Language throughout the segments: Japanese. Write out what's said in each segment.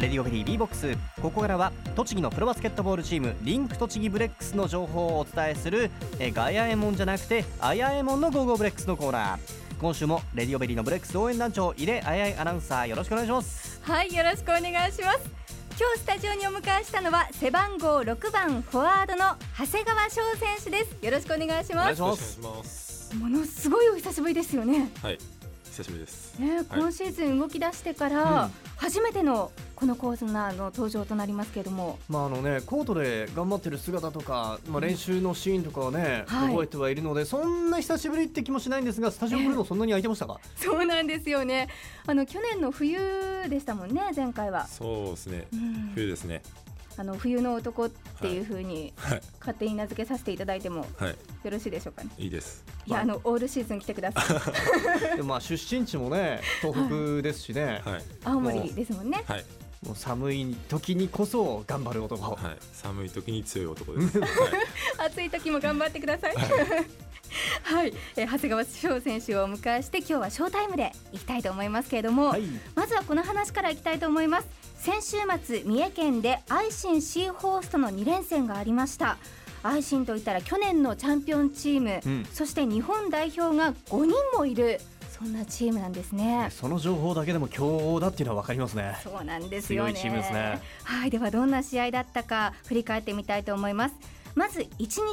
レディオベリー B ボックス。ここからは栃木のプロバスケットボールチームリンク栃木ブレックスの情報をお伝えするえガヤエモンじゃなくてアヤエモンの Go Go BREX のコーナー。今週もレディオベリーのブレックス応援団長入れあやいアナウンサーよろしくお願いします。はいよろしくお願いします。今日スタジオにお迎えしたのは背番号6番フォワードの長谷川聖選手です。よろしくお願いします。お願いします。ものすごいお久しぶりですよね。はい久しぶりです。ね、今シーズン動き出してから初めてのこのコーナーの登場となりますけれども、まああのね、コートで頑張ってる姿とか、まあ、練習のシーンとかはね、はい、覚えてはいるのでそんな久しぶりって気もしないんですがスタジオ来るのそんなに空いてましたか、えー、そうなんですよね。あの去年の冬でしたもんね前回は。そうですね、うん、冬ですねあの冬の男っていうふうに勝手に名付けさせていただいてもよろしいでしょうかね？いいです。いや、あのオールシーズン来てください。でまあ出身地もね東北ですしね。はい、青森ですもんね。はい。もう寒い時にこそ頑張る男。はい。寒い時に強い男です。はい、暑い時も頑張ってください。はい、えー、長谷川翔選手をお迎えして今日はショータイムでいきたいと思いますけれども、はい、まずはこの話からいきたいと思います先週末三重県で愛心シーホーストの2連戦がありました。愛心といったら去年のチャンピオンチーム、うん、そして日本代表が5人もいる。そんなチームなんですね。その情報だけでも強豪だっていうのは分かりますね。そうなんですよね。強いチームですね。はいではどんな試合だったか振り返ってみたいと思います。まず1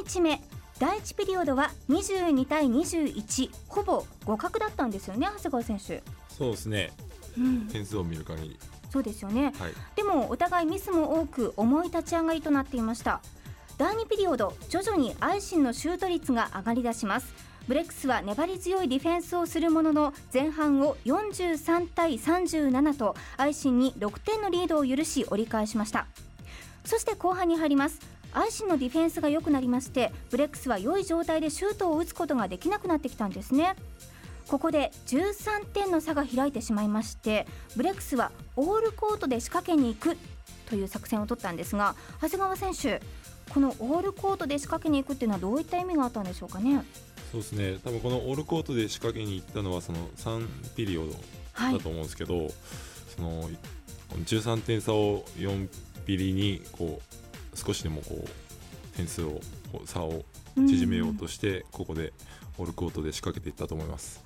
日目。第1ピリオドは22対21ほぼ互角だったんですよね長谷川選手。そうですね、うん、点数を見る限りそうですよね、はい、でもお互いミスも多く重い立ち上がりとなっていました。第2ピリオド徐々にアイシンのシュート率が上がり出します。ブレックスは粘り強いディフェンスをするものの前半を43対37とアイシンに6点のリードを許し折り返しました。そして後半に入ります。アイシンのディフェンスが良くなりましてブレックスは良い状態でシュートを打つことができなくなってきたんですねここで13点の差が開いてしまいましてブレックスはオールコートで仕掛けに行くという作戦を取ったんですが長谷川選手このオールコートで仕掛けに行くっていうのはどういった意味があったんでしょうかね？そうですね。多分このオールコートで仕掛けに行ったのはその3ピリオドだと思うんですけど、はい、その13点差を4ピリにこう少しでもこう点数を差を縮めようとして、ここでオールコートで仕掛けていったと思います。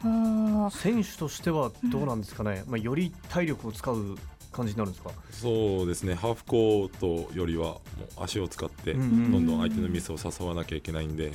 選手としてはどうなんですかね、まあ、より体力を使う感じになるんですか？そうですね。ハーフコートよりはもう足を使ってどんどん相手のミスを誘わなきゃいけないんで、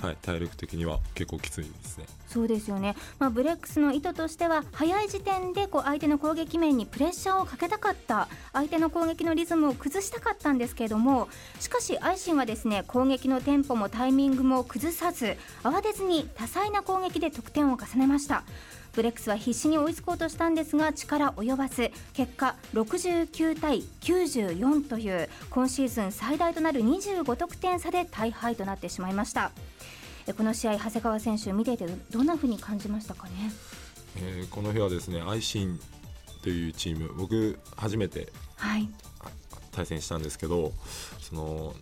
はい、体力的には結構きついですね。そうですよね、まあ、ブレックスの意図としては早い時点でこう相手の攻撃面にプレッシャーをかけたかった相手の攻撃のリズムを崩したかったんですけれどもしかしアイシンはですね攻撃のテンポもタイミングも崩さず慌てずに多彩な攻撃で得点を重ねましたブレックスは必死に追いつこうとしたんですが力及ばず。結果69対94という今シーズン最大となる25得点差で大敗となってしまいました。この試合長谷川選手見ていてどんなふうに感じましたかね、えー、この日はですね愛心というチーム僕初めて対戦したんですけど、その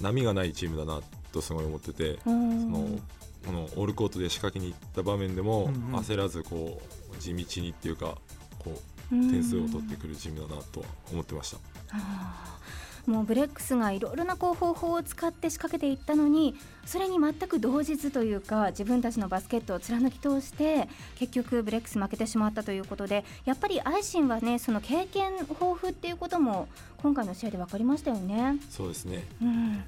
波がないチームだなとすごい思っててそのこのオールコートで仕掛けに行った場面でも焦らずこう地道にっていうかこう点数を取ってくるチームだなとは思ってました。もうブレックスがいろいろなこう方法を使って仕掛けていったのにそれに全く動じずというか自分たちのバスケットを貫き通して結局ブレックス負けてしまったということでやっぱりアイシンはねその経験豊富っていうことも今回の試合で分かりましたよね。そうですね、うん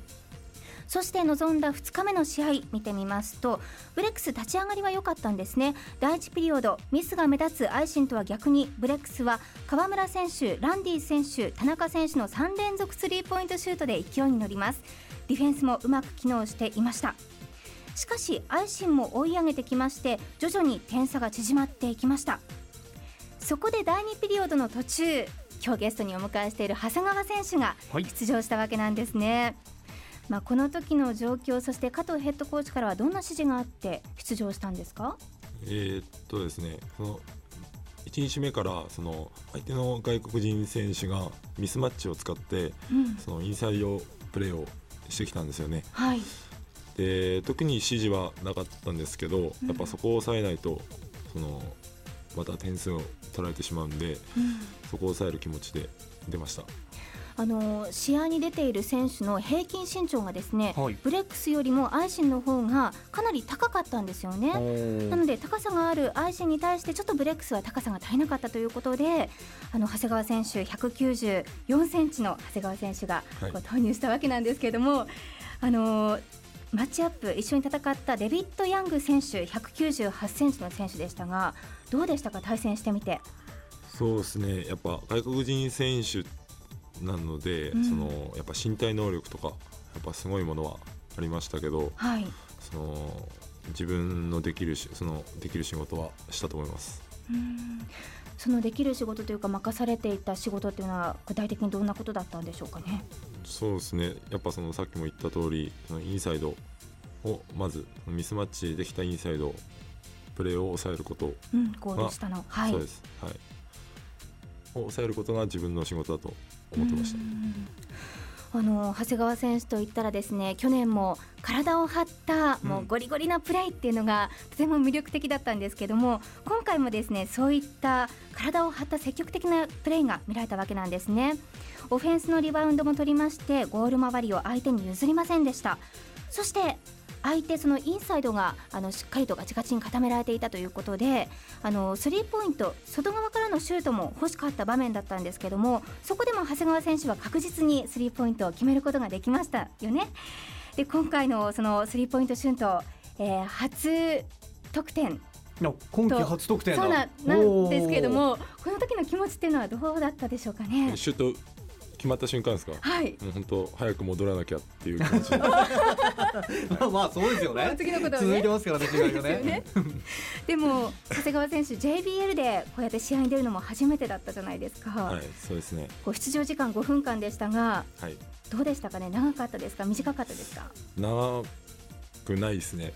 そして臨んだ2日目の試合見てみますとブレックス立ち上がりは良かったんですね。第1ピリオドミスが目立つアイシンとは逆にブレックスは河村選手ランディ選手田中選手の3連続スリーポイントシュートで勢いに乗ります。ディフェンスもうまく機能していました。しかしアイシンも追い上げてきまして徐々に点差が縮まっていきました。そこで第2ピリオドの途中今日ゲストにお迎えしている長谷川選手が出場したわけなんですね、はいまあ、この時の状況そして加藤ヘッドコーチからはどんな指示があって出場したんですか？えー、っとですねその1日目からその相手の外国人選手がミスマッチを使って、うん、そのインサイドプレーをしてきたんですよね。はい、で特に指示はなかったんですけど、やっぱそこを抑えないとそのまた点数を取られてしまうんで、うん、そこを抑える気持ちで出ましたあの試合に出ている選手の平均身長がですね、はい、ブレックスよりもアイシンの方がかなり高かったんですよね。なので高さがあるアイシンに対してちょっとブレックスは高さが足りなかったということであの長谷川選手194センチの長谷川選手がこう投入したわけなんですけれども、はい、あのマッチアップ一緒に戦ったデビッド・ヤング選手198センチの選手でしたがどうでしたか？対戦してみて。そうですね。やっぱ外国人選手なので、うん、そのやっぱ身体能力とかやっぱすごいものはありましたけど、はい、その自分のできるそのできる仕事はしたと思います。そのできる仕事というか任されていた仕事っていうのは具体的にどんなことだったんでしょうかね？そうですね。やっぱそのさっきも言った通り、そのインサイドをまずミスマッチできたインサイドプレーを抑えることうん、ゴール下の、はい、そうです。はい。を抑えることが自分の仕事だと思ってました。あの長谷川選手といったらですね去年も体を張ったもうゴリゴリなプレーっていうのがとても魅力的だったんですけども今回もですねそういった体を張った積極的なプレーが見られたわけなんですね。オフェンスのリバウンドも取りましてゴール周りを相手に譲りませんでした。そして相手そのインサイドがあのしっかりとガチガチに固められていたということであのスリーポイント外側からのシュートも欲しかった場面だったんですけどもそこでも長谷川選手は確実にスリーポイントを決めることができましたよね。で今回のそのスリーポイントシュート、えー、初得点今季初得点そうなんですけれどもこの時の気持ちっていうのはどうだったでしょうかね。シュート決まった瞬間ですか？はい。もう本当早く戻らなきゃっていう気持ち。まあまあそうですよね。次のこと、ね、続いてますからね試合がね。ねでも長谷川選手 JBL でこうやって試合に出るのも初めてだったじゃないですか。はい、そうですね。こう出場時間5分間でしたが、はい、どうでしたかね？長かったですか、短かったですか？長くないですね。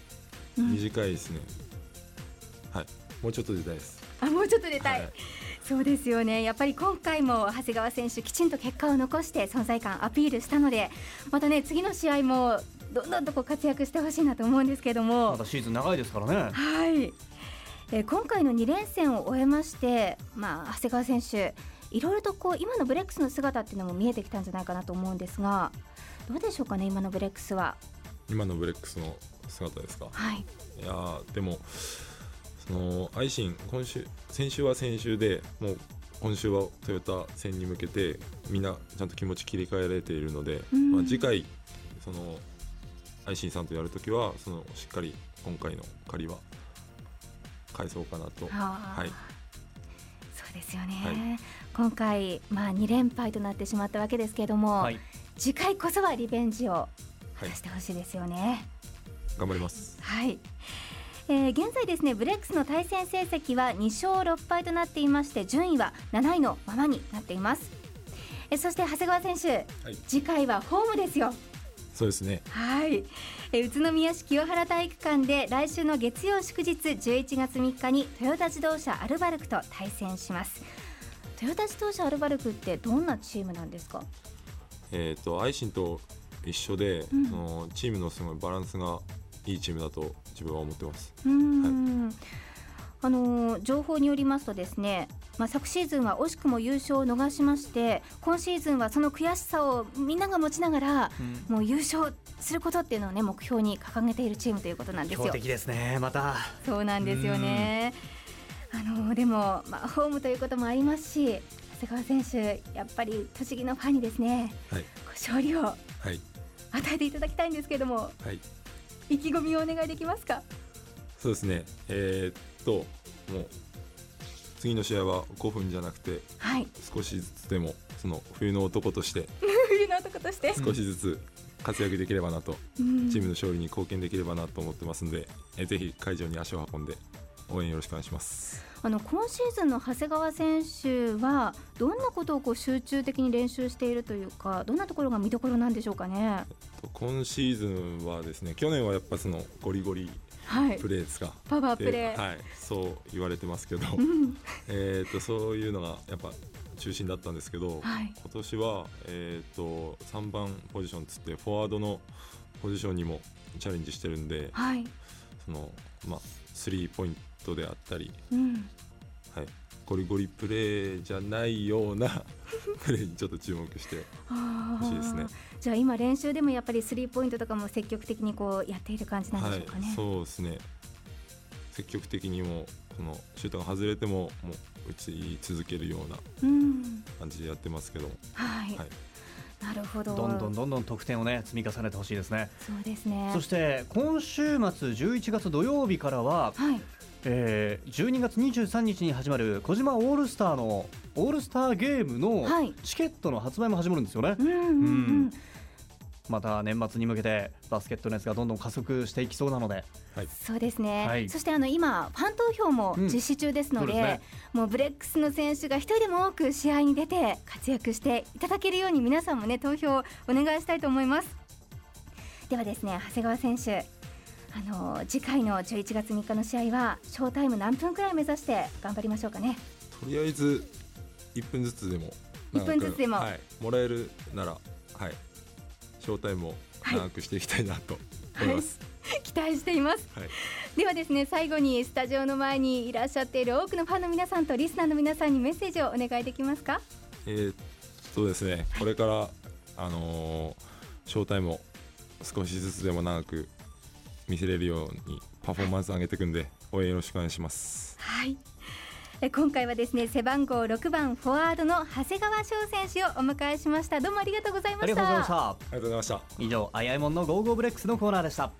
短いですね。うん、はい、もうちょっと出たいです。あ、もうちょっと出たい。はい。そうですよね。やっぱり今回も長谷川選手きちんと結果を残して存在感アピールしたのでまたね次の試合もどんどんとこう活躍してほしいなと思うんですけども。まだシーズン長いですからね。はい。えー、今回の2連戦を終えまして、まあ、長谷川選手いろいろとこう今のブレックスの姿っていうのも見えてきたんじゃないかなと思うんですがどうでしょうかね今のブレックスは。今のブレックスの姿ですか？はい。いやでもそのアイシン今週先週は先週でもう今週はトヨタ戦に向けてみんなちゃんと気持ち切り替えられているので、うん、まあ、次回そのアイシンさんとやるときはそのしっかり今回の借りは返そうかなと。はい。そうですよね、はい、今回、まあ、2連敗となってしまったわけですけれども、はい、次回こそはリベンジを果たしてほしいですよね、はい、頑張ります。はいえー、現在ですねブレックスの対戦成績は2勝6敗となっていまして順位は7位のままになっています、えー、そして長谷川選手、はい、次回はホームですよ。そうですね。はい、えー、宇都宮市清原体育館で来週の月曜祝日11月3日にトヨタ自動車アルバルクと対戦します。トヨタ自動車アルバルクってどんなチームなんですか？えっ、ー、とアイシンと一緒で、うん、そのチームのすごいバランスがいいチームだと自分は思ってます。はい、あの情報によりますとですね、まあ、昨シーズンは惜しくも優勝を逃しまして今シーズンはその悔しさをみんなが持ちながら、うん、もう優勝することっていうのをね目標に掲げているチームということなんですよ。的ですねまた。そうなんですよね。あのでも、まあ、ホームということもありますし長谷川選手やっぱり栃木のファンにですね、はい、勝利を与えていただきたいんですけども、はい、意気込みをお願いできますか？そうですね。えー、っともう次の試合は5分じゃなくて、はい、少しずつでもその冬の男として 冬の男として？少しずつ活躍できればなと、うん、チームの勝利に貢献できればなと思ってますんで、えぜひ会場に足を運んで応援よろしくお願いしますあの今シーズンの長谷川選手はどんなことをこう集中的に練習しているというかどんなところが見どころなんでしょうかね。今シーズンはですね去年はやっぱそのゴリゴリプレーですか、はい、パワープレー、はい、そう言われてますけど、うん、えとそういうのがやっぱ中心だったんですけど、はい、今年は、えーと、3番ポジションつってフォワードのポジションにもチャレンジしてるんで、はい、そのまあ、スリーポイントであったり、うん、はい、ゴリゴリプレーじゃないような プレーにちょっと注目してほしいですね。じゃあ今練習でもやっぱりスリーポイントとかも積極的にこうやっている感じなんでしょうかね。はい、そうですね。積極的にもそのシュートが外れてももう打ち続けるような感じでやってますけど。はい、はいなるほど。どんどんどんどん得点をね積み重ねてほしいですね。そうですね。そして今週末11月土曜日からは、はい。えー、12月23日に始まる小島オールスターのオールスターゲームのチケットの発売も始まるんですよね。はい、うん、うん。うんまた年末に向けてバスケット熱がどんどん加速していきそうなので、はい、そうですね、はい、そしてあの今ファン投票も実施中ですのでうんでね、もうブレックスの選手が一人でも多く試合に出て活躍していただけるように皆さんもね投票をお願いしたいと思います。ではですね長谷川選手あの次回の11月3日の試合はショータイム何分くらい目指して頑張りましょうかね。とりあえず1分ずつでも1分ずつでも、はい、もらえるならはいショータイムを長くしていきたいなと思います、はい、期待しています、はい、ではですね最後にスタジオの前にいらっしゃっている多くのファンの皆さんとリスナーの皆さんにメッセージをお願いできますか？えー、そうですねこれから、あのー、ショータイムを少しずつでも長く見せれるようにパフォーマンス上げていくんで応援よろしくお願いします。はい今回はですね背番号6番フォワードの長谷川聖選手をお迎えしましたどうもありがとうございましたありがとうございました以上あやいもんの Go Go BREX のコーナーでした